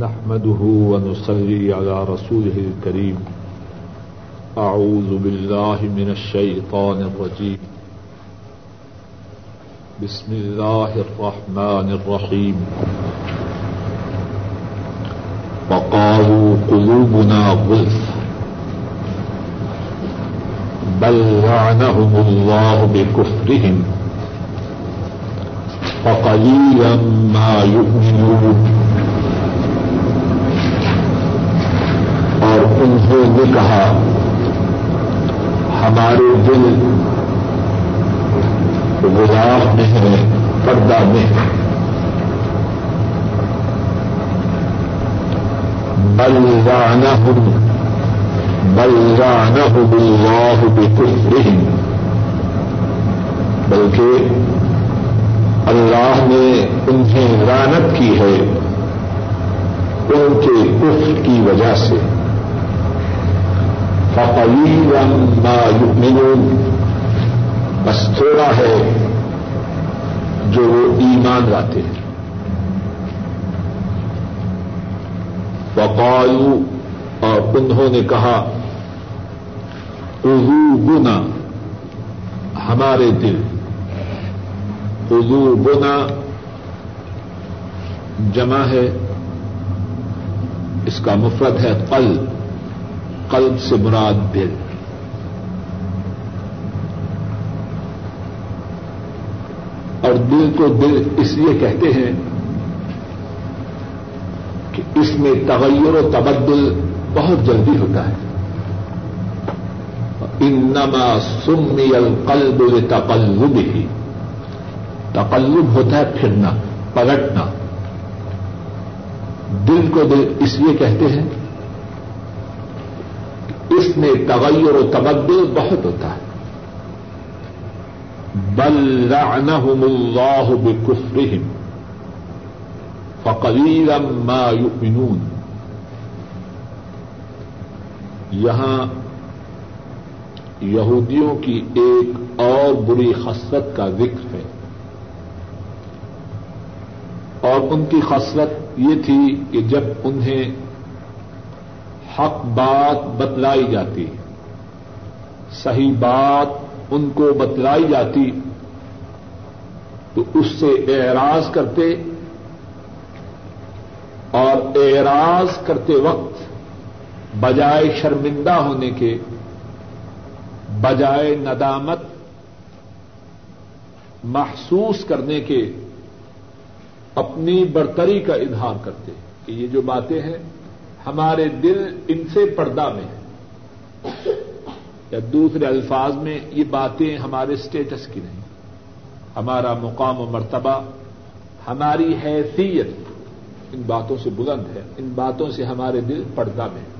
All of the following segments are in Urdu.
نحمده ونصلي على رسوله الكريم. أعوذ بالله من الشيطان الرجيم. بسم الله الرحمن الرحيم. وقالوا قلوبنا غلف. بل لعنهم الله بكفرهم. فقليلا ما يؤمنون. اور انہوں نے کہا، ہمارے دل غلاف میں ہے، پردہ میں ہے۔ بلرانهم بلرانهم الله بكفرهم بلکہ اللہ نے انہیں رانت کی ہے، ان کے کفر کی وجہ سے۔ فقلیلا ما يؤمنون۔ بس تھوڑا ہے جو وہ ایمان لاتے ہیں۔ وقالو اور انہوں نے کہا بنا ہمارے دل۔ بنا جمع ہے، اس کا مفرد ہے قلب۔ قلب سے مراد دل اور دل کو دل اس لیے کہتے ہیں کہ اس میں تغیر و تبدل بہت جلدی ہوتا ہے۔ انما سمی القلب تقلب ہی تقلب ہوتا ہے پھرنا، پلٹنا۔ دل کو دل اس لیے کہتے ہیں اس میں تغیر و تبدل بہت ہوتا ہے۔ بل لعنهم اللہ بکفرهم فقلیلا ما یؤمنون۔ یہاں یہودیوں کی ایک اور بری خصلت کا ذکر ہے۔ اور ان کی خصلت یہ تھی کہ جب انہیں حق بات بتلائی جاتی صحیح بات ان کو بتلائی جاتی تو اس سے اعراض کرتے اور اعراض کرتے وقت بجائے شرمندہ ہونے کے بجائے ندامت محسوس کرنے کے اپنی برتری کا اظہار کرتے کہ یہ جو باتیں ہیں ہمارے دل ان سے پردہ میں ہیں۔ یا دوسرے الفاظ میں یہ باتیں ہمارے اسٹیٹس کی نہیں۔ ہمارا مقام و مرتبہ، ہماری حیثیت ان باتوں سے بلند ہے، ان باتوں سے ہمارے دل پردہ میں ہے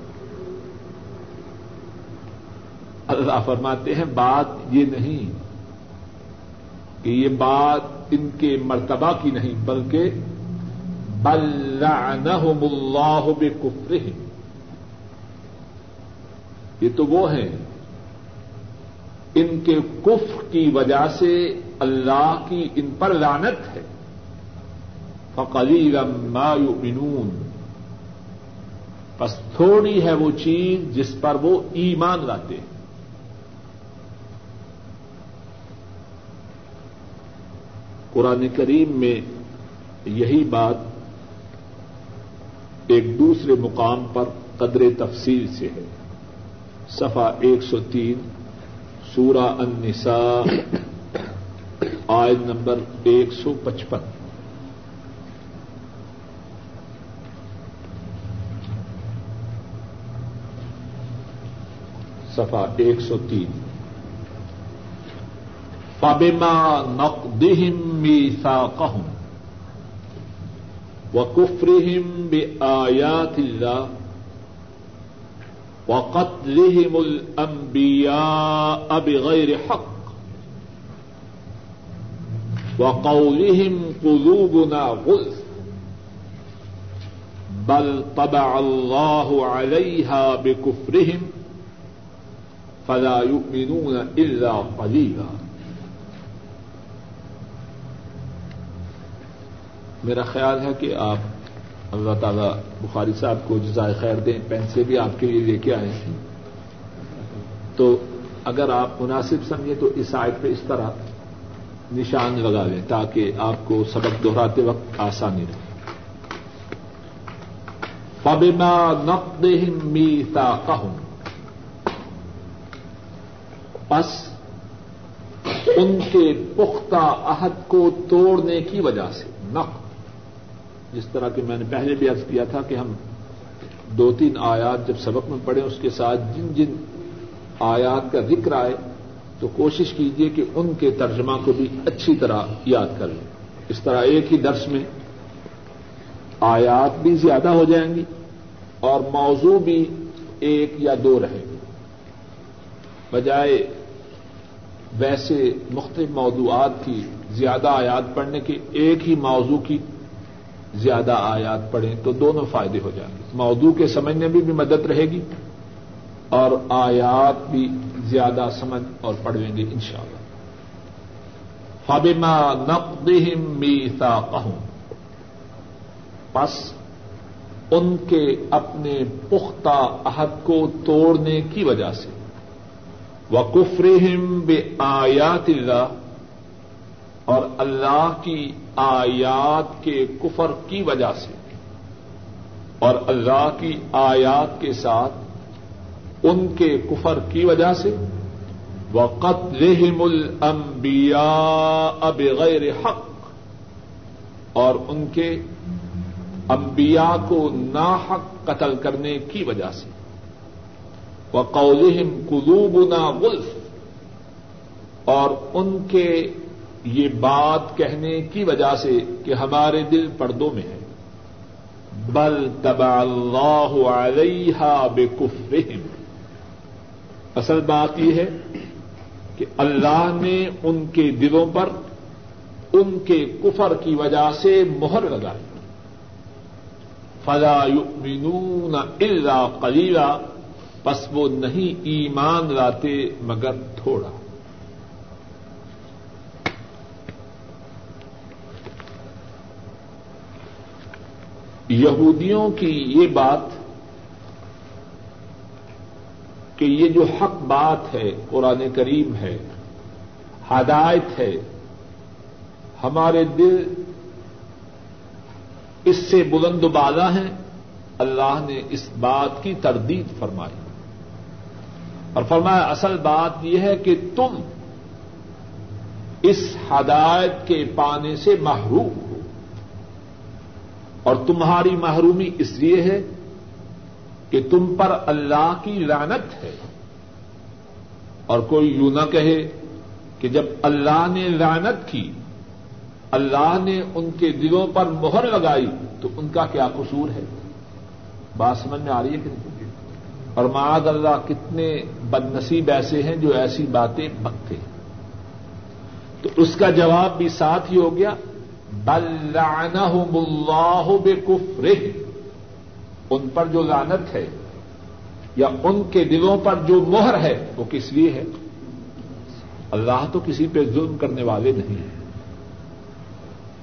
اللہ فرماتے ہیں، بات یہ نہیں کہ یہ بات ان کے مرتبہ کی نہیں، بلکہ بلعنہم اللہ بکفرہم۔ یہ تو وہ ہیں ان کے کفر کی وجہ سے اللہ کی ان پر لانت ہے۔ فقلیلا ما یؤمنون۔ بس تھوڑی ہے وہ چیز جس پر وہ ایمان لاتے ہیں۔ قرآن کریم میں یہی بات ایک دوسرے مقام پر قدر تفصیل سے ہے۔ صفا ایک سو تین، سورہ النساء آئن نمبر ایک سو پچپن۔ صفا ایک سو تین۔ فبما نقدهم ميثاقهم۔ وكفرهم بآيات الله وقتلهم الأنبياء بغير حق وقولهم قلوبنا غلف بل طبع الله عليها بكفرهم فلا يؤمنون إلا قليلا میرا خیال ہے کہ آپ اللہ تعالیٰ بخاری صاحب کو جزائے خیر دیں پینسلیں بھی آپ کے لیے لے کے آئے ہیں۔ تو اگر آپ مناسب سمجھیں تو اس سائڈ پہ اس طرح نشان لگا لیں تاکہ آپ کو سبق دہراتے وقت آسانی رہے۔ پبما نقد میتا کہوں پس ان کے پختہ عہد کو توڑنے کی وجہ سے نقد جس طرح کہ میں نے پہلے بھی عرض کیا تھا کہ ہم دو تین آیات جب سبق میں پڑھیں، اس کے ساتھ جن جن آیات کا ذکر آئے، تو کوشش کیجیے کہ ان کے ترجمہ کو بھی اچھی طرح یاد کر لیں۔ اس طرح ایک ہی درس میں آیات بھی زیادہ ہو جائیں گی اور موضوع بھی ایک یا دو رہیں گے۔ بجائے ویسے مختلف موضوعات کی زیادہ آیات پڑھنے کے، ایک ہی موضوع کی زیادہ آیات پڑھیں تو دونوں فائدے ہو جائیں گے۔ موضوع کے سمجھنے میں بھی مدد رہے گی اور آیات بھی زیادہ سمجھ اور پڑھیں گے ان شاء اللہ فبما نقدہم میثاقہم پس ان کے اپنے پختہ عہد کو توڑنے کی وجہ سے۔ وہ کفرہم بے آیات اللہ اور اللہ کی آیات کے کفر کی وجہ سے اور اللہ کی آیات کے ساتھ ان کے کفر کی وجہ سے وہ قتلہم الانبیاء بغیر حق اور ان کے انبیاء کو ناحق قتل کرنے کی وجہ سے وہ قلوبنا غلف اور ان کے یہ بات کہنے کی وجہ سے کہ ہمارے دل پردوں میں ہے۔ بل تبا اللہ علیہ بے اصل بات یہ ہے کہ اللہ نے ان کے دلوں پر ان کے کفر کی وجہ سے مہر لگائی۔ فلا یؤمنون الا قلیلا۔ پس وہ نہیں ایمان لاتے مگر تھوڑا۔ یہودیوں کی یہ بات کہ یہ جو حق بات ہے، قرآن کریم ہے، ہدایت ہے، ہمارے دل اس سے بلند بالا ہیں، اللہ نے اس بات کی تردید فرمائی۔ اور فرمایا، اصل بات یہ ہے کہ تم اس ہدایت کے پانے سے محروم۔ ہو اور تمہاری محرومی اس لیے ہے کہ تم پر اللہ کی لانت ہے۔ اور کوئی یوں نہ کہے کہ جب اللہ نے لانت کی، اللہ نے ان کے دلوں پر مہر لگائی، تو ان کا کیا قصور ہے؟ بات سمجھ میں آ رہی ہے کہ نہیں؟ اور معاذ اللہ کتنے بد نصیب ایسے ہیں جو ایسی باتیں بکتے ہیں۔ تو اس کا جواب بھی ساتھ ہی ہو گیا۔ بلعنہم اللہ بکفرہ۔ ان پر جو لعنت ہے یا ان کے دلوں پر جو مہر ہے، وہ کس لیے ہے؟ اللہ تو کسی پہ ظلم کرنے والے نہیں ہیں۔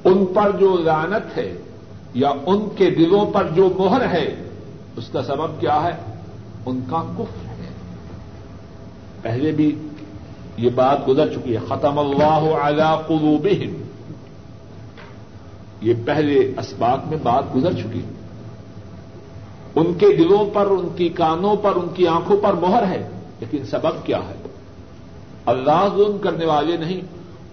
ان پر جو لعنت ہے یا ان کے دلوں پر جو مہر ہے، اس کا سبب کیا ہے؟ ان کا کفر ہے۔ پہلے بھی یہ بات گزر چکی ہے۔ ختم اللہ علی قلوبہم۔ یہ پہلے اسباق میں بات گزر چکی۔ ان کے دلوں پر، ان کی کانوں پر، ان کی آنکھوں پر مہر ہے، لیکن سبب کیا ہے؟ اللہ ظلم کرنے والے نہیں۔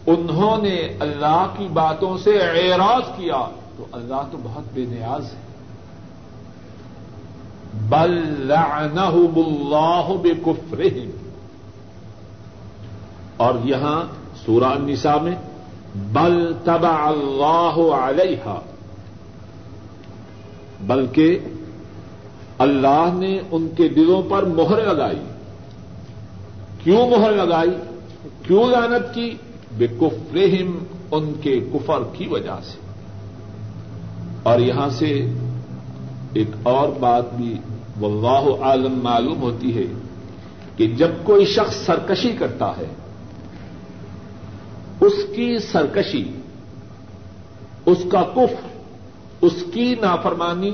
انہوں نے اللہ کی باتوں سے اعراض کیا، تو اللہ تو بہت بے نیاز ہے۔ بل لعنہم اللہ بکفرہم۔ اور یہاں سورہ النساء میں بل تبا اللہ علیہ بلکہ اللہ نے ان کے دلوں پر مہر لگائی۔ کیوں مہر لگائی؟ کیوں لانت کی؟ بے کفرہم ان کے کفر کی وجہ سے۔ اور یہاں سے ایک اور بات بھی واللہ عالم معلوم ہوتی ہے کہ جب کوئی شخص سرکشی کرتا ہے اس کی سرکشی، اس کا کف اس کی نافرمانی،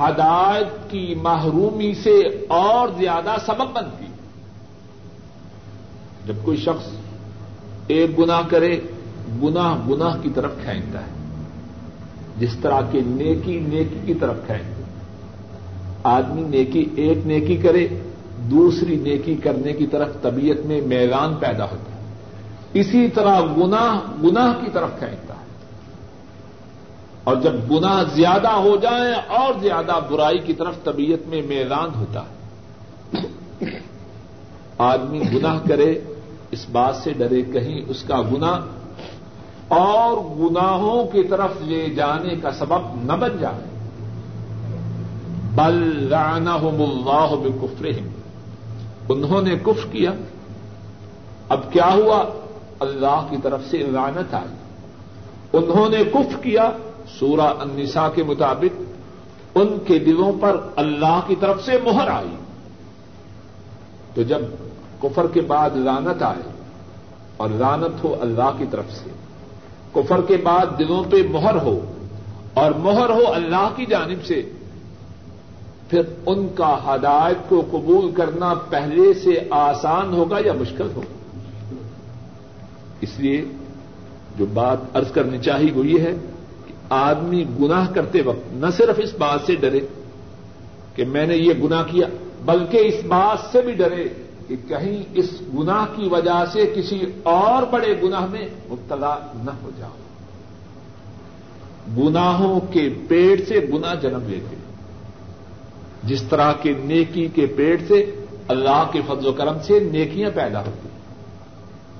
ہدایت کی محرومی سے اور زیادہ سبب بنتی۔ جب کوئی شخص ایک گنا کرے گنا گناہ کی طرف کھینچتا ہے۔ جس طرح کے نیکی نیکی کی طرف کھینچتا آدمی نیکی ایک نیکی کرے، دوسری نیکی کرنے کی طرف طبیعت میں میدان پیدا ہوتا ہے۔ اسی طرح گناہ گناہ کی طرف کھینچتا ہے۔ اور جب گناہ زیادہ ہو جائیں اور زیادہ برائی کی طرف طبیعت میں میدان ہوتا ہے۔ آدمی گناہ کرے، اس بات سے ڈرے کہیں اس کا گنا اور گناہوں کی طرف لے جانے کا سبب نہ بن جائے۔ بل لعنہم اللہ بکفرہم۔ انہوں نے کف کیا۔ اب کیا ہوا؟ اللہ کی طرف سے لعنت آئی۔ انہوں نے کف کیا سورہ النساء کے مطابق۔ ان کے دلوں پر اللہ کی طرف سے مہر آئی۔ تو جب کفر کے بعد لانت آئے اور لانت ہو اللہ کی طرف سے، کفر کے بعد دلوں پہ مہر ہو اور مہر ہو اللہ کی جانب سے، پھر ان کا ہدایت کو قبول کرنا پہلے سے آسان ہوگا یا مشکل ہوگا؟ اس لیے جو بات ارض کرنی چاہیے وہ یہ ہے کہ آدمی گناہ کرتے وقت نہ صرف اس بات سے ڈرے کہ میں نے یہ گناہ کیا، بلکہ اس بات سے بھی ڈرے کہ کہیں اس گناہ کی وجہ سے کسی اور بڑے گناہ میں مبتلا نہ ہو جاؤ۔ گناہوں کے پیڑ سے گنا جنم لیتے۔ جس طرح کے نیکی کے پیڑ سے اللہ کے فضل و کرم سے نیکیاں پیدا ہوتی۔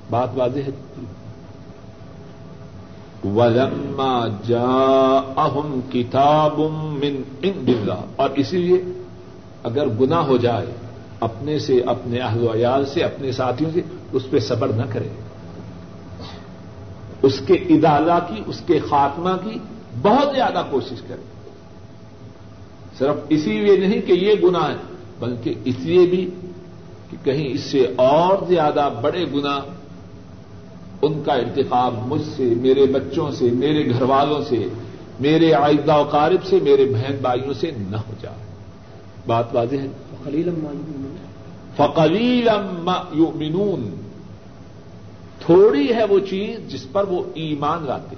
بات واضح ہے؟ ولما جا اہم کتاب من ان بلا اور اسی لیے اگر گنا ہو جائے اپنے سے، اپنے اہل و عیال سے، اپنے ساتھیوں سے، اس پہ صبر نہ کرے۔ اس کے ادالہ کی، اس کے خاتمہ کی بہت زیادہ کوشش کرے۔ صرف اسی لیے نہیں کہ یہ گنا ہے، بلکہ اس لیے بھی کہ کہیں اس سے اور زیادہ بڑے گنا ان کا ارتقاب مجھ سے میرے بچوں سے میرے گھر والوں سے میرے آئندہ و قارب سے میرے بہن بھائیوں سے نہ ہو جائے۔ بات واضح ہے؟ فقلیل یؤمنون۔ تھوڑی ہے وہ چیز جس پر وہ ایمان لاتے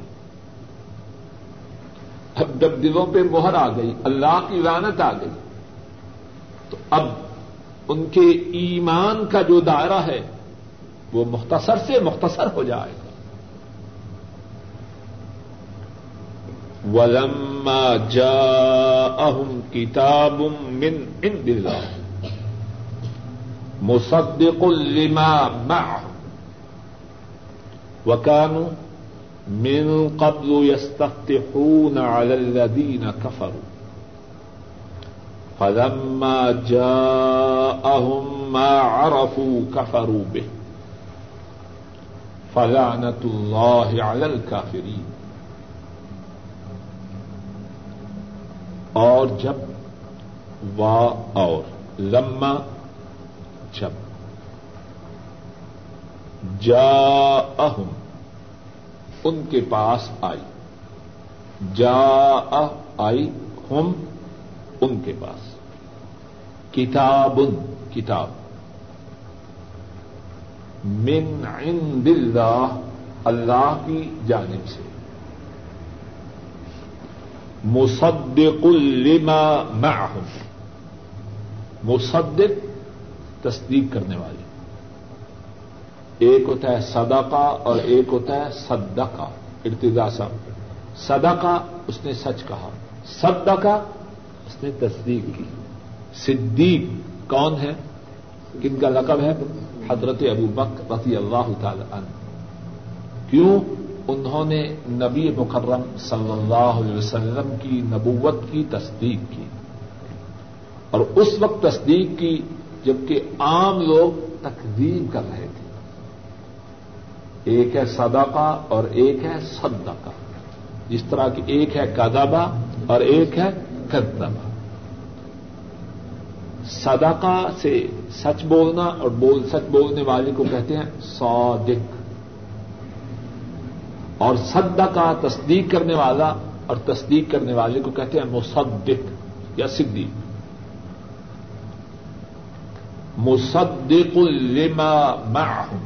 اب جب دلوں پہ مہر آ گئی اللہ کی رانت آ گئی تو اب ان کے ایمان کا جو دائرہ ہے وہ مختصر سے مختصر ہو جائے گا۔ ولما جاءهم كتاب من عند الله مصدق لما معه وكانوا من قبل يستفتحون على الذين كفروا فلما جاءهم ما عرفوا كفروا به فلعنة الله على الكافرين اور جب وا اور لما جب جا اہم ان کے پاس آئی جا آئی ہم ان کے پاس۔ کتاب کتاب۔ من عند اللہ اللہ کی جانب سے۔ مصدق لما معهم مصدق تصدیق کرنے والے۔ ایک ہوتا ہے صدقہ اور ایک ہوتا ہے صدقہ۔ ارتدا سا صدقہ اس نے سچ کہا۔ صدقہ اس نے تصدیق کی۔ صدیق کون ہے؟ کن کا لقب ہے؟ حضرت ابو بک رضی اللہ تعالی عنہ۔ کیوں؟ انہوں نے نبی مکرم صلی اللہ علیہ وسلم کی نبوت کی تصدیق کی۔ اور اس وقت تصدیق کی جبکہ عام لوگ تقدیم کر رہے تھے۔ ایک ہے صدقہ اور ایک ہے صدقہ۔ جس طرح کی ایک ہے کدابا اور ایک ہے کدبا صدقہ سے سچ بولنا اور بول سچ بولنے والے کو کہتے ہیں صادق۔ اور صدقہ تصدیق کرنے والا اور تصدیق کرنے والے کو کہتے ہیں مصدق یا صدیق۔ مصدق لما معہم۔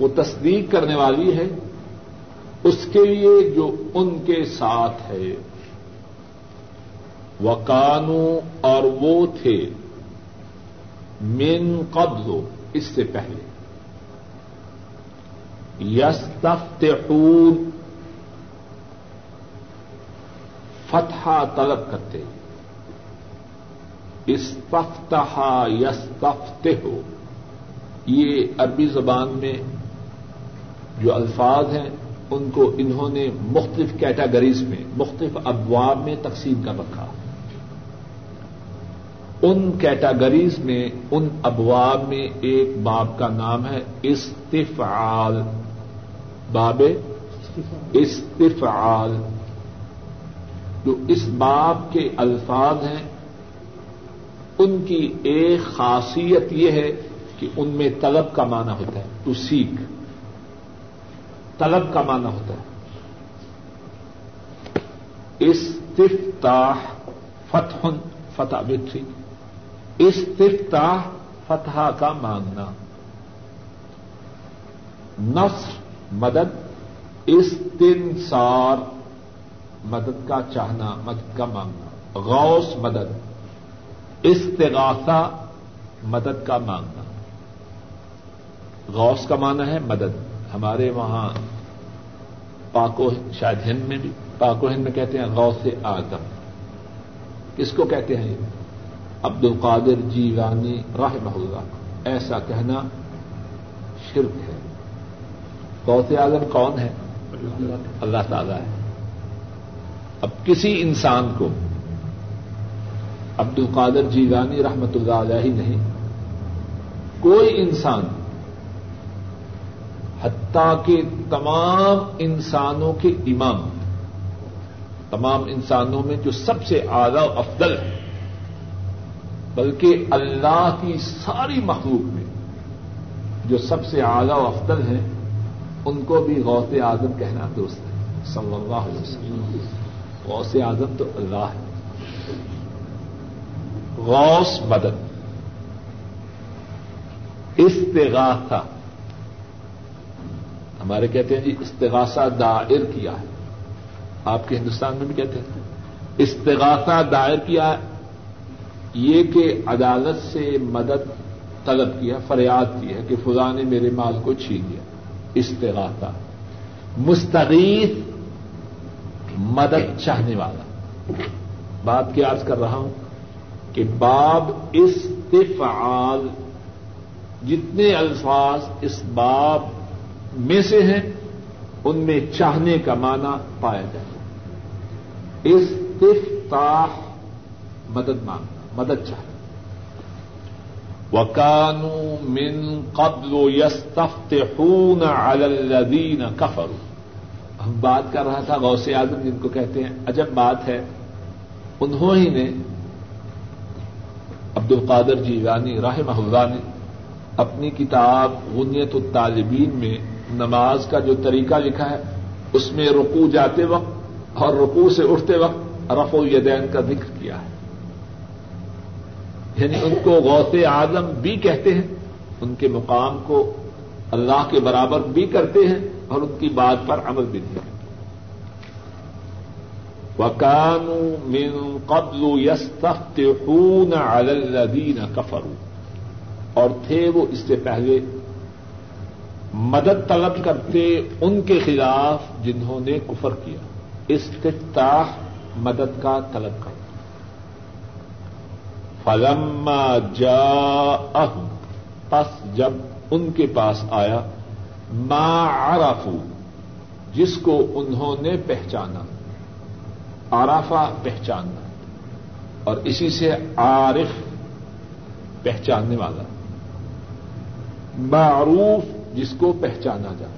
وہ تصدیق کرنے والی ہے اس کے لیے جو ان کے ساتھ ہے۔ وہ کانو اور وہ تھے من قبض اس سے پہلے۔ یس فتح طلب کرتے۔ استفتح یس ہو یہ عربی زبان میں جو الفاظ ہیں، ان کو انہوں نے مختلف کیٹاگریز میں، مختلف ابواب میں تقسیم کر رکھا۔ ہے ان کیٹاگریز میں، ان ابواب میں ایک باب کا نام ہے استفعال۔ باب استفعال۔ جو اس باب کے الفاظ ہیں، ان کی ایک خاصیت یہ ہے کہ ان میں طلب کا معنی ہوتا ہے ٹو سیکھ طلب کا معنی ہوتا ہے۔ استفتاح، فتح فتح بتری استفتاح فتح کا مانگنا۔ نصر، مدد۔ استنصار، مدد کا چاہنا، مدد کا مانگنا۔ غوث، مدد۔ استغاثہ، مدد کا مانگنا۔ غوث کا معنی ہے مدد۔ ہمارے وہاں پاکو شاید ہند میں بھی پاکو ہند میں کہتے ہیں غوث آدم۔ کس کو کہتے ہیں؟ عبد القادر جیوانی راہ اللہ، ایسا کہنا شرک ہے۔ غوث اعظم کون ہے اللہ تعالی ہے۔ اب کسی انسان کو عبد القادر جیوانی رحمت اللہ علیہ ہی نہیں، کوئی انسان حتیٰ کہ تمام انسانوں کے امام، تمام انسانوں میں جو سب سے اعلی افضل ہے بلکہ اللہ کی ساری مخلوق میں جو سب سے اعلی و افضل ہیں، ان کو بھی غوث اعظم کہنا دوست ہے، صلی اللہ علیہ وسلم۔ غوث اعظم تو اللہ ہے۔ غوث مدد استغاثہ۔ ہمارے کہتے ہیں جی استغاثہ دائر کیا ہے۔ آپ کے ہندوستان میں بھی کہتے ہیں۔ استغاثہ دائر کیا ہے۔ یہ کہ عدالت سے مدد طلب کیا، فریاد کی ہے کہ فضا نے میرے مال کو چھین لیا، استغاثہ۔ مستغیث مدد چاہنے والا۔ بات کیا عرض کر رہا ہوں کہ باب استفعال، جتنے الفاظ اس باب میں سے ہیں، ان میں چاہنے کا معنی پایا جائے استفتاح مدد مانگنا مدد چاہنا وکانو من قبل یستفتحون علی الذین کفروا ہم بات کر رہا تھا غوث اعظم جن کو کہتے ہیں، عجب بات ہے، انہوں ہی نے عبد القادر جی رانی راہ اللہ نے اپنی کتاب غنیت الطالبین میں نماز کا جو طریقہ لکھا ہے، اس میں رکو جاتے وقت اور رکو سے اٹھتے وقت رف الیدین کا ذکر کیا ہے۔ یعنی ان کو غوث اعظم بھی کہتے ہیں، ان کے مقام کو اللہ کے برابر بھی کرتے ہیں اور ان کی بات پر عمل بھی نہیں وکانو من قبل یستفتحون علی الذین کفروا اور تھے وہ اس سے پہلے مدد طلب کرتے ان کے خلاف جنہوں نے کفر کیا۔ استفتاح مدد کا طلب کرتا فلما جا پس جب ان کے پاس آیا، ما عرفو جس کو انہوں نے پہچانا آرافا پہچاننا، اور اسی سے عارف پہچاننے والا، معروف جس کو پہچانا جائے۔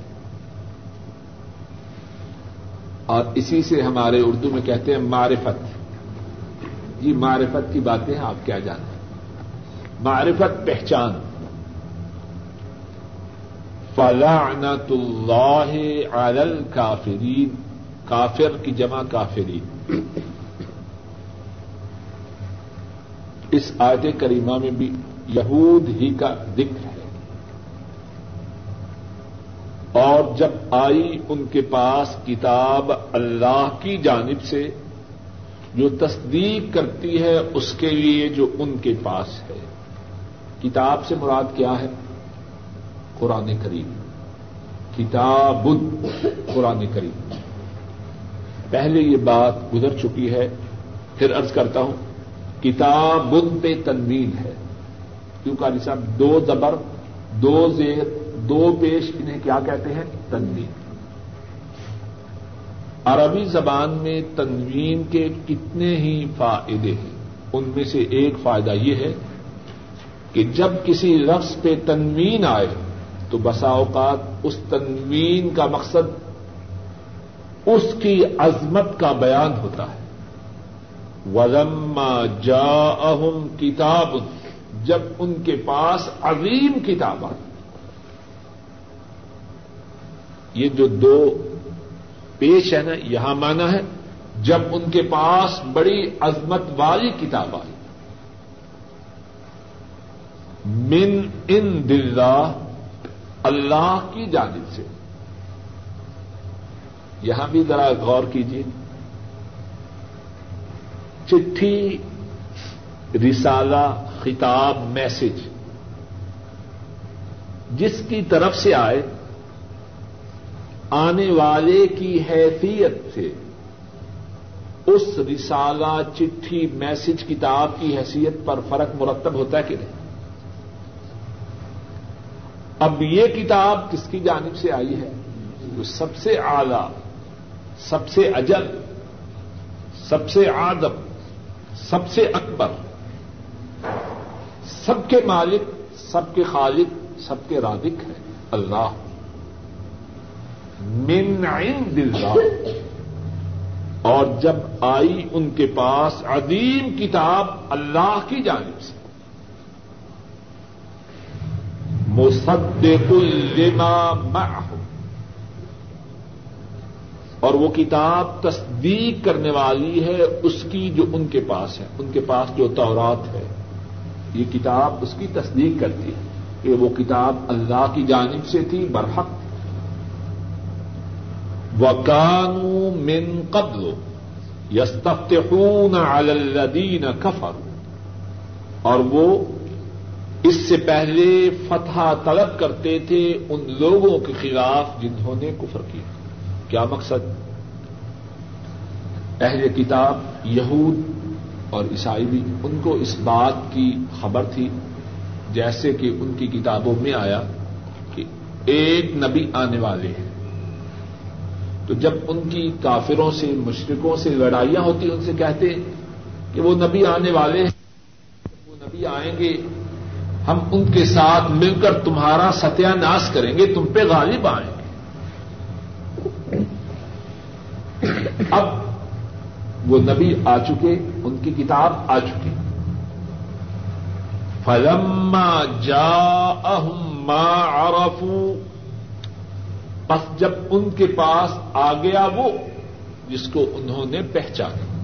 اور اسی سے ہمارے اردو میں کہتے ہیں معرفت۔ جی معرفت کی باتیں آپ کیا جانتے ہیں؟ معرفت پہچان۔ فلعنت اللہ علی الکافرین کافر کی جمع کافری اس آیت کریمہ میں بھی یہود ہی کا ذکر ہے۔ اور جب آئی ان کے پاس کتاب اللہ کی جانب سے جو تصدیق کرتی ہے اس کے لیے جو ان کے پاس ہے۔ کتاب سے مراد کیا ہے؟ قرآن کریم۔ کتاب قرآن کریم۔ پہلے یہ بات گزر چکی ہے، پھر ارض کرتا ہوں، کتاب پہ تنوین ہے۔ کیوں کہا جی صاحب؟ دو زبر، دو زیر، دو پیش انہیں کیا کہتے ہیں؟ تنوین۔ عربی زبان میں تنوین کے کتنے ہی فائدے ہیں، ان میں سے ایک فائدہ یہ ہے کہ جب کسی لفظ پہ تنوین آئے تو بسا اوقات اس تنوین کا مقصد اس کی عظمت کا بیان ہوتا ہے۔ ولما جا اہم کتاب جب ان کے پاس عظیم کتاب آئی۔ یہ جو دو پیش ہے نا، یہاں مانا ہے، جب ان کے پاس بڑی عظمت والی کتاب آئی۔ من ان دلہ اللہ کی جانب سے۔ یہاں بھی ذرا غور کیجیے چٹھی، رسالہ، خطاب، میسج، جس کی طرف سے آئے آنے والے کی حیثیت سے اس رسالہ چٹھی میسج کتاب کی حیثیت پر فرق مرتب ہوتا ہے کہ نہیں؟ اب یہ کتاب کس کی جانب سے آئی ہے؟ جو سب سے اعلی، سب سے اجل، سب سے آدم سب سے اکبر، سب کے مالک، سب کے خالق، سب کے رادق ہے اللہ من عند اللہ۔ اور جب آئی ان کے پاس عظیم کتاب اللہ کی جانب سے۔ مصدق لما معه۔ اور وہ کتاب تصدیق کرنے والی ہے اس کی جو ان کے پاس ہے۔ ان کے پاس جو تورات ہے۔ یہ کتاب اس کی تصدیق کرتی ہے کہ وہ کتاب اللہ کی جانب سے تھی، برحق وکانو من قبل یستفتحون علی الذین کفر اور وہ اس سے پہلے فتح طلب کرتے تھے ان لوگوں کے خلاف جنہوں نے کفر کیا کیا مقصد؟ اہل کتاب، یہود اور عیسائی بھی ان کو اس بات کی خبر تھی، جیسے کہ ان کی کتابوں میں آیا کہ ایک نبی آنے والے ہیں۔ تو جب ان کی کافروں سے مشرقوں سے لڑائیاں ہوتی، ان سے کہتے کہ وہ نبی آنے والے ہیں، وہ نبی آئیں گے، ہم ان کے ساتھ مل کر تمہارا ستیہ ناش کریں گے، تم پہ غالب آئیں گے۔ اب وہ نبی آ چکے، ان کی کتاب آ چکی۔ فلما جا ما عرفو بس جب ان کے پاس آ گیا وہ جس کو انہوں نے پہچانا۔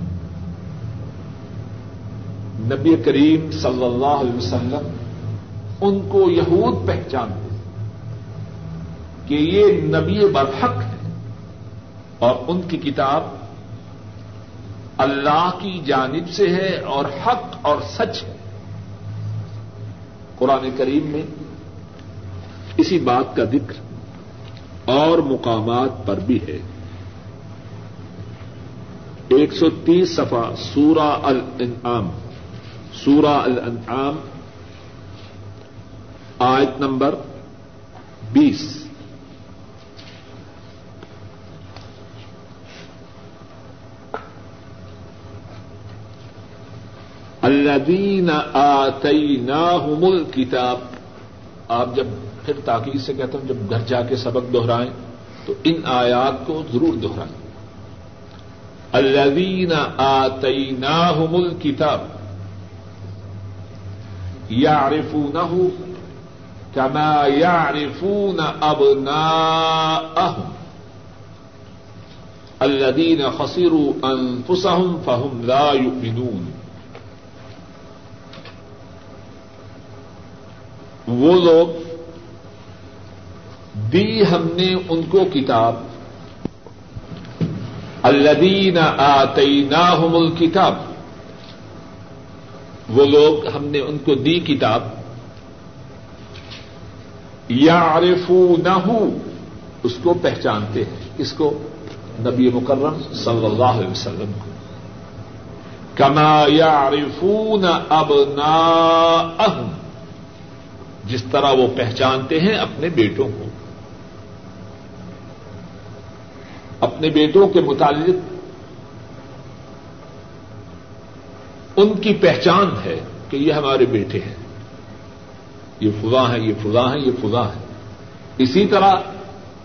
نبی کریم صلی اللہ علیہ وسلم ان کو یہود پہچانتے کہ یہ نبی برحق ہے اور ان کی کتاب اللہ کی جانب سے ہے اور حق اور سچ ہے۔ قرآن کریم میں اسی بات کا ذکر اور مقامات پر بھی ہے۔ ایک سو تیس صفحہ سورہ الانعام۔ سورہ الانعام، آیت نمبر بیس۔ الذین آتیناہم الکتاب۔ آپ جب پھر تاکید سے کہتا ہوں، جب گھر جا کے سبق دوہرائیں تو ان آیات کو ضرور دوہرائیں الذین آتیناہم الکتاب یعرفونہ کما یعرفون ابناءہم الذين خسروا انفسهم فهم لا يؤمنون وہ لوگ دی ہم نے ان کو کتاب الدین آتیناہم الکتاب، وہ لوگ ہم نے ان کو دی کتاب یا نہ اس کو پہچانتے ہیں کس کو نبی مکرم صلی اللہ علیہ وسلم کو۔ کما یا اب جس طرح وہ پہچانتے ہیں اپنے بیٹوں کو۔ اپنے بیٹوں کے متعلق ان کی پہچان ہے کہ یہ ہمارے بیٹے ہیں۔ یہ فضا ہے یہ فضا ہے یہ فضا ہے اسی طرح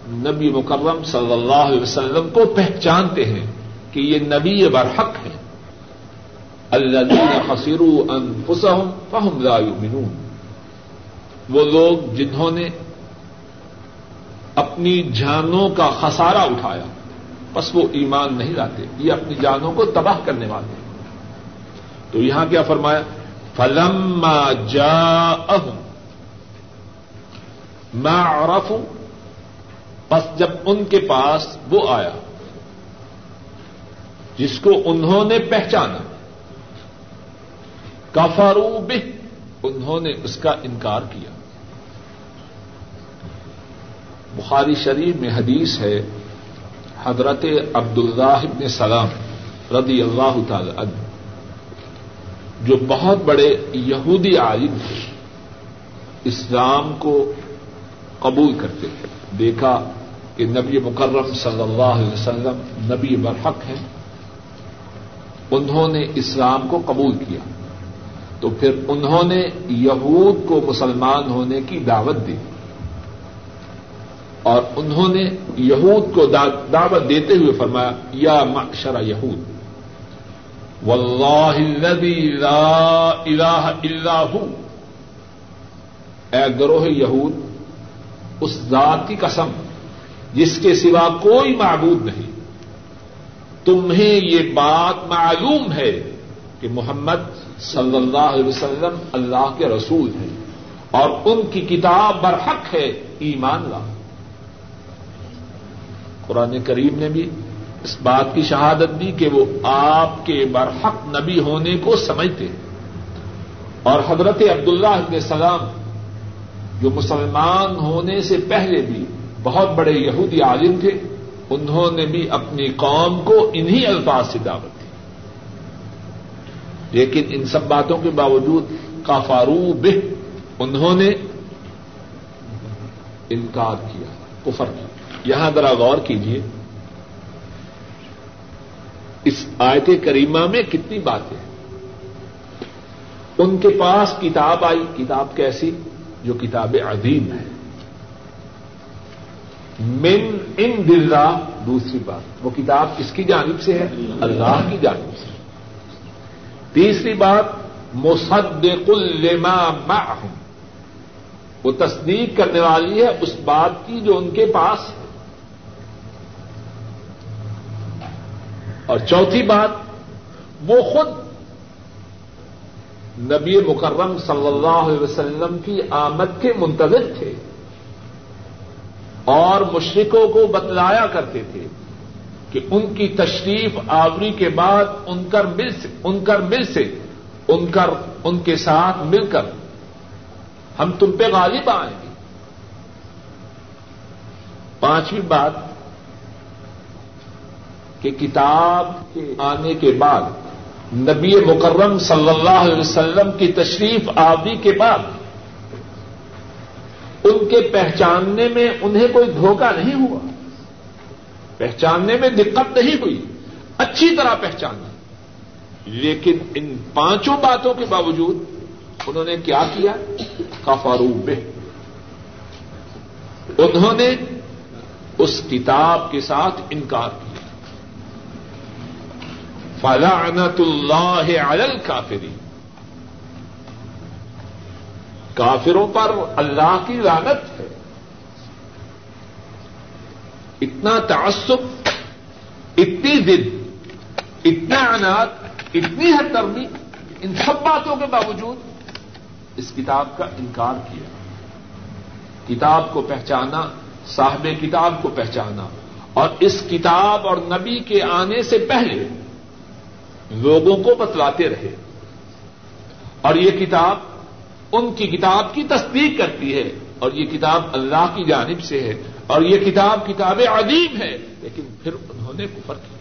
نبی مکرم صلی اللہ علیہ وسلم کو پہچانتے ہیں کہ یہ نبی برحق ہے اللہ خصیر انفسهم فهم لا يؤمنون وہ لوگ جنہوں نے اپنی جانوں کا خسارہ اٹھایا۔ بس وہ ایمان نہیں لاتے، یہ اپنی جانوں کو تباہ کرنے والے تو یہاں کیا فرمایا؟ فلم جا میں بس جب ان کے پاس وہ آیا، جس کو انہوں نے پہچانا کفارو انہوں نے اس کا انکار کیا۔ بخاری شریف میں حدیث ہے حضرت عبد اللہ ابن سلام رضی اللہ تعالی عنہ، جو بہت بڑے یہودی عالم تھے، اسلام کو قبول کرتے تھے۔ دیکھا کہ نبی مکرم صلی اللہ علیہ وسلم نبی برحق ہیں، انہوں نے اسلام کو قبول کیا۔ تو پھر انہوں نے یہود کو مسلمان ہونے کی دعوت دی۔ اور انہوں نے یہود کو دعوت دیتے ہوئے فرمایا، یا معشر یہود، واللہ الذی لا الہ الا ہو۔ اے گروہ یہود، اس ذات کی قسم جس کے سوا کوئی معبود نہیں۔ تمہیں یہ بات معلوم ہے کہ محمد صلی اللہ علیہ وسلم اللہ کے رسول ہیں اور ان کی کتاب برحق ہے، ایمان لا قرآن کریم نے بھی اس بات کی شہادت دی کہ وہ آپ کے برحق نبی ہونے کو سمجھتے اور حضرت عبداللہ ابن سلام جو مسلمان ہونے سے پہلے بھی بہت بڑے یہودی عالم تھے، انہوں نے بھی اپنی قوم کو انہی الفاظ سے دعوت دی۔ لیکن ان سب باتوں کے باوجود کافارو بہ، انہوں نے انکار کیا، کفر کیا۔ یہاں ذرا غور کیجیے اس آیت کریمہ میں کتنی باتیں ان کے پاس کتاب آئی، کتاب کیسی؟ جو کتاب عظیم ہے۔ من ان دلہ دوسری بات۔ وہ کتاب کس کی جانب سے ہے؟ اللہ کی جانب سے۔ تیسری بات، مصدق لما معہم۔ وہ تصدیق کرنے والی ہے اس بات کی جو ان کے پاس ہے اور چوتھی بات، وہ خود نبی مکرم صلی اللہ علیہ وسلم کی آمد کے منتظر تھے اور مشرقوں کو بتلایا کرتے تھے کہ ان کی تشریف آوری کے بعد ان کر مل سے، ان کر مل سے، ان کر، ان کے ساتھ مل کر ہم تم پہ غالب آئیں گے۔ پانچویں بات کہ کتاب کے آنے کے بعد نبی مکرم صلی اللہ علیہ وسلم کی تشریف آبی کے بعد ان کے پہچاننے میں انہیں کوئی دھوکہ نہیں ہوا۔ پہچاننے میں دقت نہیں ہوئی۔ اچھی طرح پہچانا۔ لیکن ان پانچوں باتوں کے باوجود انہوں نے کیا کیا؟ کافاروب میں انہوں نے اس کتاب کے ساتھ انکار کیا۔ فلعنت اللہ علی الکافری کافروں پر اللہ کی لعنت ہے۔ اتنا تعصب، اتنی دن اتنا اناج اتنی ہے کرنی ان سب باتوں کے باوجود اس کتاب کا انکار کیا۔ کتاب کو پہچانا، صاحب کتاب کو پہچانا۔ اور اس کتاب اور نبی کے آنے سے پہلے لوگوں کو بتلاتے رہے۔ اور یہ کتاب ان کی کتاب کی تصدیق کرتی ہے۔ اور یہ کتاب اللہ کی جانب سے ہے۔ اور یہ کتاب کتاب عظیم ہے۔ لیکن پھر انہوں نے کفر کیا۔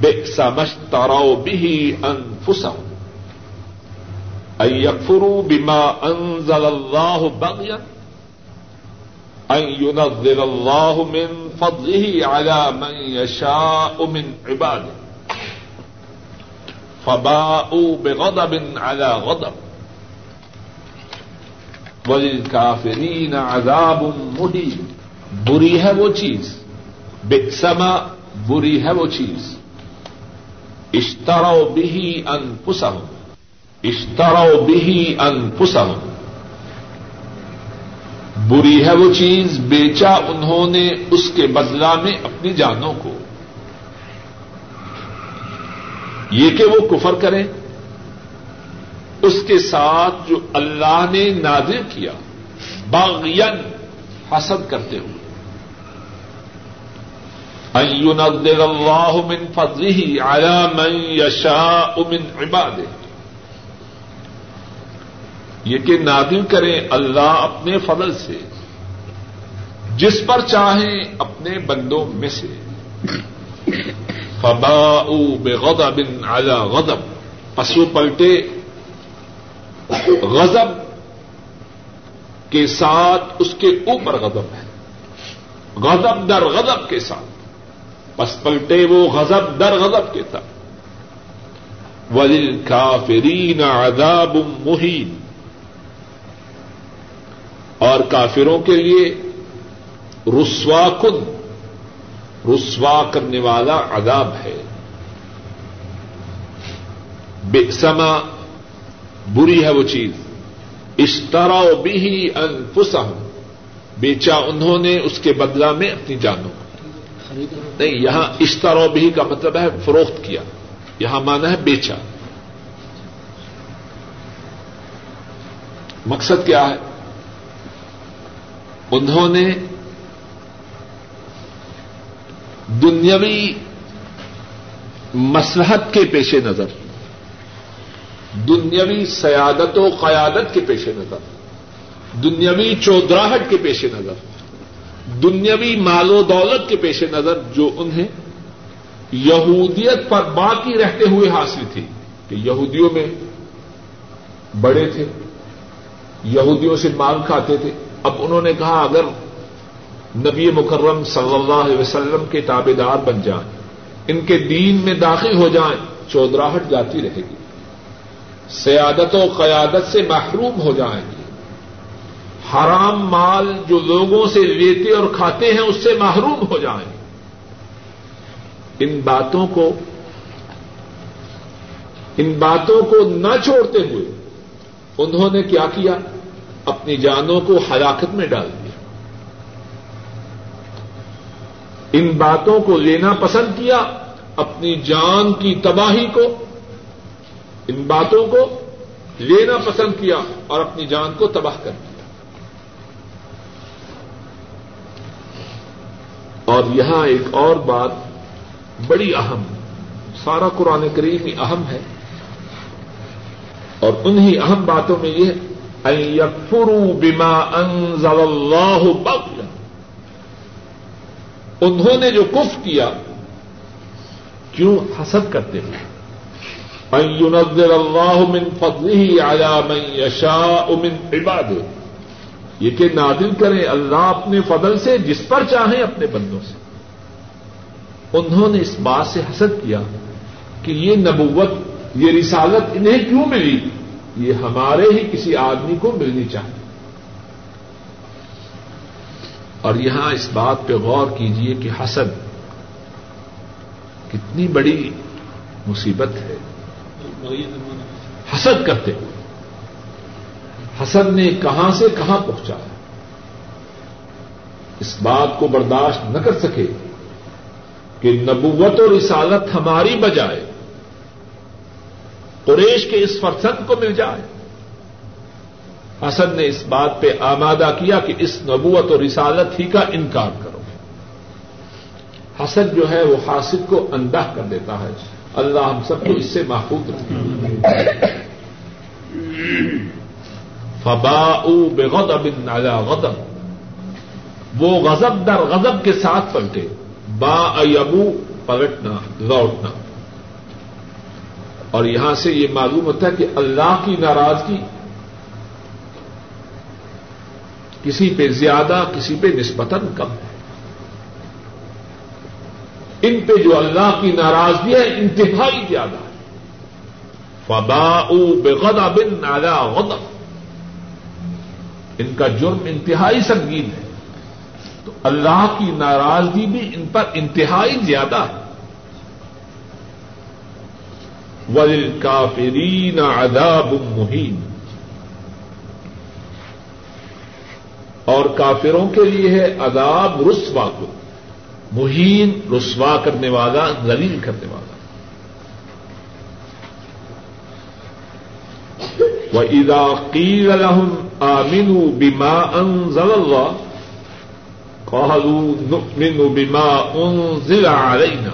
بے سمجھ تاراؤ بھی انفسم یکفرو بیما انزل اللہ بغیا۔ ان ينزل الله من فضله على من يشاء من عباده. فباءوا بغضب على غضب. وللكافرين عذاب مهين. بری ہے وہ چیز. بکسما بری ہے وہ چیز. اشترو بھی انفسهم اشترو بھی انفسهم بری ہے وہ چیز، بیچا انہوں نے اس کے بدلا میں اپنی جانوں کو۔ یہ کہ وہ کفر کریں، اس کے ساتھ جو اللہ نے نازل کیا باغین حسد کرتے ہوئے۔ اللہ من فضله على من يشاء من عباده۔ یہ کہ نادل کریں اللہ اپنے فضل سے، جس پر چاہیں اپنے بندوں میں سے۔ فبا بے غدب اعلی غدب پسو پلٹے غضب کے ساتھ اس کے اوپر غضب ہے۔ غضب در غضب کے ساتھ۔ پس پلٹے وہ غضب در غضب کے ساتھ۔ ولیل کافرین عذاب مہین اور کافروں کے لیے رسوا کن رسوا کرنے والا عذاب ہے۔ بے سما بری ہے وہ چیز۔ اشترا بھی انفسہم۔ بیچا انہوں نے اس کے بدلا میں اپنی جانوں نہیں، یہاں اشترا بھی کا مطلب ہے فروخت کیا۔ یہاں مانا ہے بیچا۔ مقصد کیا ہے؟ انہوں نے دنیاوی مسلحت کے پیش نظر، دنیاوی سیادت و قیادت کے پیش نظر، دنیاوی چودراہٹ کے پیش نظر، دنیاوی مال و دولت کے پیش نظر جو انہیں یہودیت پر باقی رہتے ہوئے حاصل تھی کہ یہودیوں میں بڑے تھے، یہودیوں سے مال کھاتے تھے اب انہوں نے کہا اگر نبی مکرم صلی اللہ علیہ وسلم کے تابے دار بن جائیں، ان کے دین میں داخل ہو جائیں، چودراہٹ جاتی رہے گی۔ سیادت و قیادت سے محروم ہو جائیں گے حرام مال جو لوگوں سے لیتے اور کھاتے ہیں، اس سے محروم ہو جائیں گے۔ ان باتوں کو، ان باتوں کو نہ چھوڑتے ہوئے انہوں نے کیا کیا؟ اپنی جانوں کو ہلاکت میں ڈال دیا۔ ان باتوں کو لینا پسند کیا، اپنی جان کی تباہی کو، ان باتوں کو لینا پسند کیا اور اپنی جان کو تباہ کر دیا۔ اور یہاں ایک اور بات بڑی اہم، سارا قرآن کریم ہی اہم ہے۔ اور انہی اہم باتوں میں یہ یکفرو بیما انزل اللہ بغیا انہوں نے جو کف کیا، کیوں حسد کرتے ہیں؟ ينزل اللہ من فضله على من يشاء من عباده. یہ کہ نادل کریں اللہ اپنے فضل سے، جس پر چاہیں اپنے بندوں سے. انہوں نے اس بات سے حسد کیا کہ یہ نبوت، یہ رسالت انہیں کیوں ملی؟ یہ ہمارے ہی کسی آدمی کو ملنی چاہیے۔ اور یہاں اس بات پہ غور کیجیے کہ حسد کتنی بڑی مصیبت ہے۔ حسد کرتے ہوئے۔ حسد نے کہاں سے کہاں پہنچا؟ ہے اس بات کو برداشت نہ کر سکے کہ نبوت اور رسالت ہماری بجائے قریش کے اس فرسد کو مل جائے۔ حسن نے اس بات پہ آمادہ کیا کہ اس نبوت اور رسالت ہی کا انکار کرو۔ حسن جو ہے وہ حاصل کو اندہ کر دیتا ہے۔ اللہ ہم سب کو اس سے محفوظ رکھے۔ فبا بے غدب نالا غدب وہ غزب در غزب کے ساتھ پلٹے۔ با ابو پلٹنا، لوٹنا۔ اور یہاں سے یہ معلوم ہوتا ہے کہ اللہ کی ناراضگی کسی پہ زیادہ، کسی پہ نسبتاً کم ہے۔ ان پہ جو اللہ کی ناراضگی ہے، انتہائی زیادہ ہے۔ فبا بے بن نالا غدب ان کا جرم انتہائی سنگین ہے۔ تو اللہ کی ناراضگی بھی ان پر انتہائی زیادہ ہے۔ ول کافرین عذاب مہین اور کافروں کے لیے ہے عذاب رسوا کو، مہین رسوا کرنے والا، ذلیل کرنے والا۔ وہ ادا قیل لهم آمنوا بما انزل الله قالوا نؤمن بما انزل علينا۔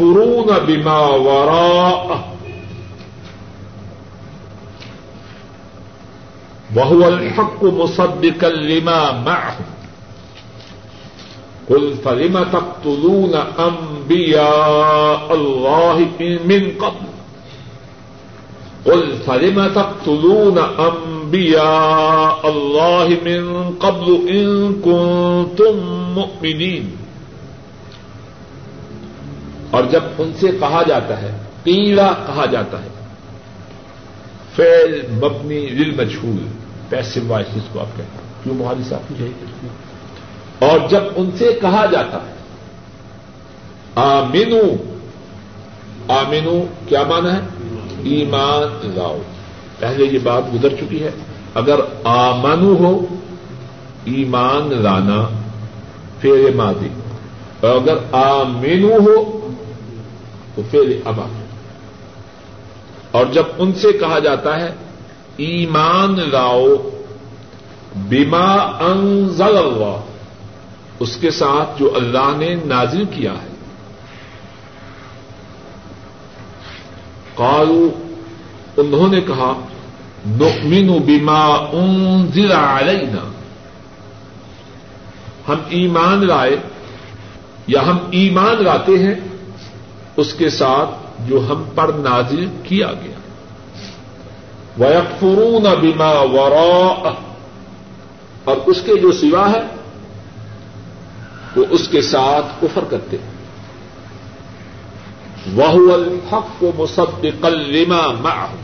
ويكفرون بما وراءه. وهو الحق مصدقا لما معهم قل فلم تقتلون انبياء الله من قبل؟ قل فلم تقتلون انبياء الله من قبل ان كنتم مؤمنين؟ اور جب ان سے کہا جاتا ہے پیڑا کہا جاتا ہے۔ فیل مبنی دل مجھول پیسے وائس جس کو آپ کہتے ہیں۔ کیوں مہاری صاحب؟ اور جب ان سے کہا جاتا ہے آمینو آمینو کیا مانا ہے؟ ایمان لاؤ۔ پہلے یہ بات گزر چکی ہے۔ اگر آمنو ہو ایمان لانا فیر مادی اور اگر آمینو ہو تو فیل ابا۔ اور جب ان سے کہا جاتا ہے، ایمان لاؤ بیما انزل اللہ۔ اس کے ساتھ جو اللہ نے نازل کیا ہے۔ قالو انہوں نے کہا، نؤمن بما انزل علینا۔ ہم ایمان لائے یا ہم ایمان لاتے ہیں؟ اس کے ساتھ جو ہم پر نازل کیا گیا۔ ویکفرون بما وراء اور اس کے جو سوا ہے، وہ اس کے ساتھ کفر کرتے ہیں۔ وہ الحق کو مصدقا لما معه۔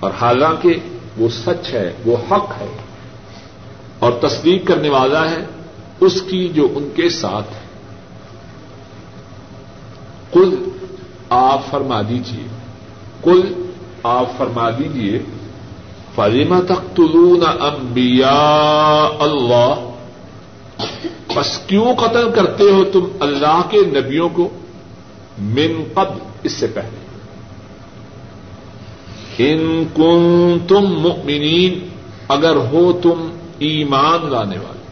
اور حالانکہ وہ سچ ہے، وہ حق ہے۔ اور تصدیق کرنے والا ہے اس کی جو ان کے ساتھ ہے۔ کل آپ فرما دیجیے کل آپ فرما دیجیے فریما تک تلون امبیا اللہ بس کیوں قتل کرتے ہو تم اللہ کے نبیوں کو؟ من قبل، اس سے پہلے۔ ان کن تم مؤمنین، اگر ہو تم ایمان لانے والے۔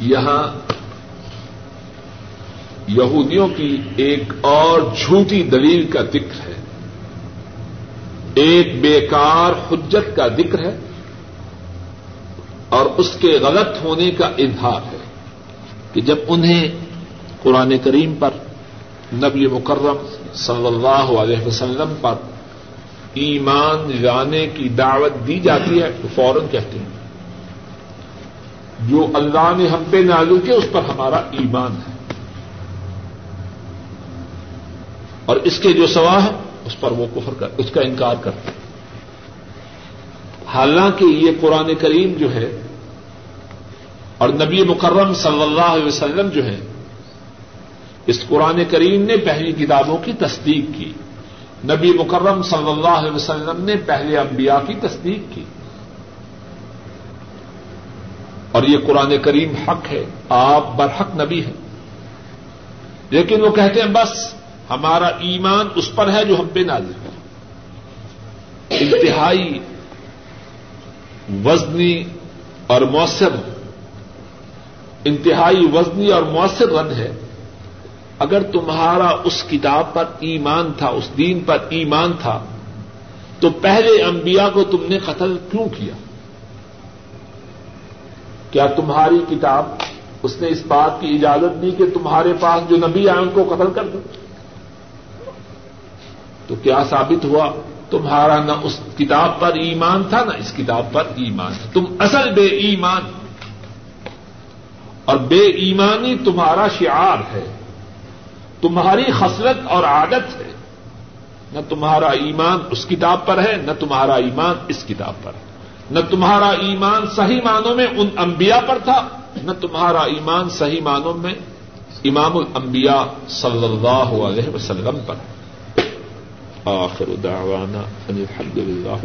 یہاں یہودیوں کی ایک اور جھوٹی دلیل کا ذکر ہے۔ ایک بیکار حجت کا ذکر ہے اور اس کے غلط ہونے کا اظہار ہے کہ جب انہیں قرآن کریم پر، نبی مکرم صلی اللہ علیہ وسلم پر ایمان لانے کی دعوت دی جاتی ہے، تو فوراً کہتے ہیں، جو اللہ نے ہم پہ نازل کیا، اس پر ہمارا ایمان ہے۔ اور اس کے جو سوا ہے، اس پر وہ کفر کر، اس کا انکار کرتے ہیں حالانکہ یہ قرآن کریم جو ہے، اور نبی مکرم صلی اللہ علیہ وسلم جو ہے، اس قرآن کریم نے پہلی کتابوں کی تصدیق کی۔ نبی مکرم صلی اللہ علیہ وسلم نے پہلے انبیاء کی تصدیق کی۔ اور یہ قرآن کریم حق ہے، آپ برحق نبی ہیں۔ لیکن وہ کہتے ہیں، بس ہمارا ایمان اس پر ہے جو ہم پہ نازل ہے انتہائی وزنی اور مؤثر انتہائی وزنی اور مؤثر رن ہے۔ اگر تمہارا اس کتاب پر ایمان تھا، اس دین پر ایمان تھا، تو پہلے انبیاء کو تم نے قتل کیوں کیا؟ کیا تمہاری کتاب اس نے اس بات کی اجازت دی کہ تمہارے پاس جو نبی آئے ان کو قتل کر دو تو کیا ثابت ہوا؟ تمہارا نہ اس کتاب پر ایمان تھا، نہ اس کتاب پر ایمان تھا۔ تم اصل بے ایمان۔ اور بے ایمانی تمہارا شعار ہے۔ تمہاری خصلت اور عادت ہے۔ نہ تمہارا ایمان اس کتاب پر ہے، نہ تمہارا ایمان اس کتاب پر۔ ہے نہ تمہارا ایمان صحیح معنوں میں ان انبیاء پر تھا، نہ تمہارا ایمان صحیح معنوں میں امام الانبیاء صلی اللہ علیہ وسلم پر۔ آخر دعوانا ان الحمد للہ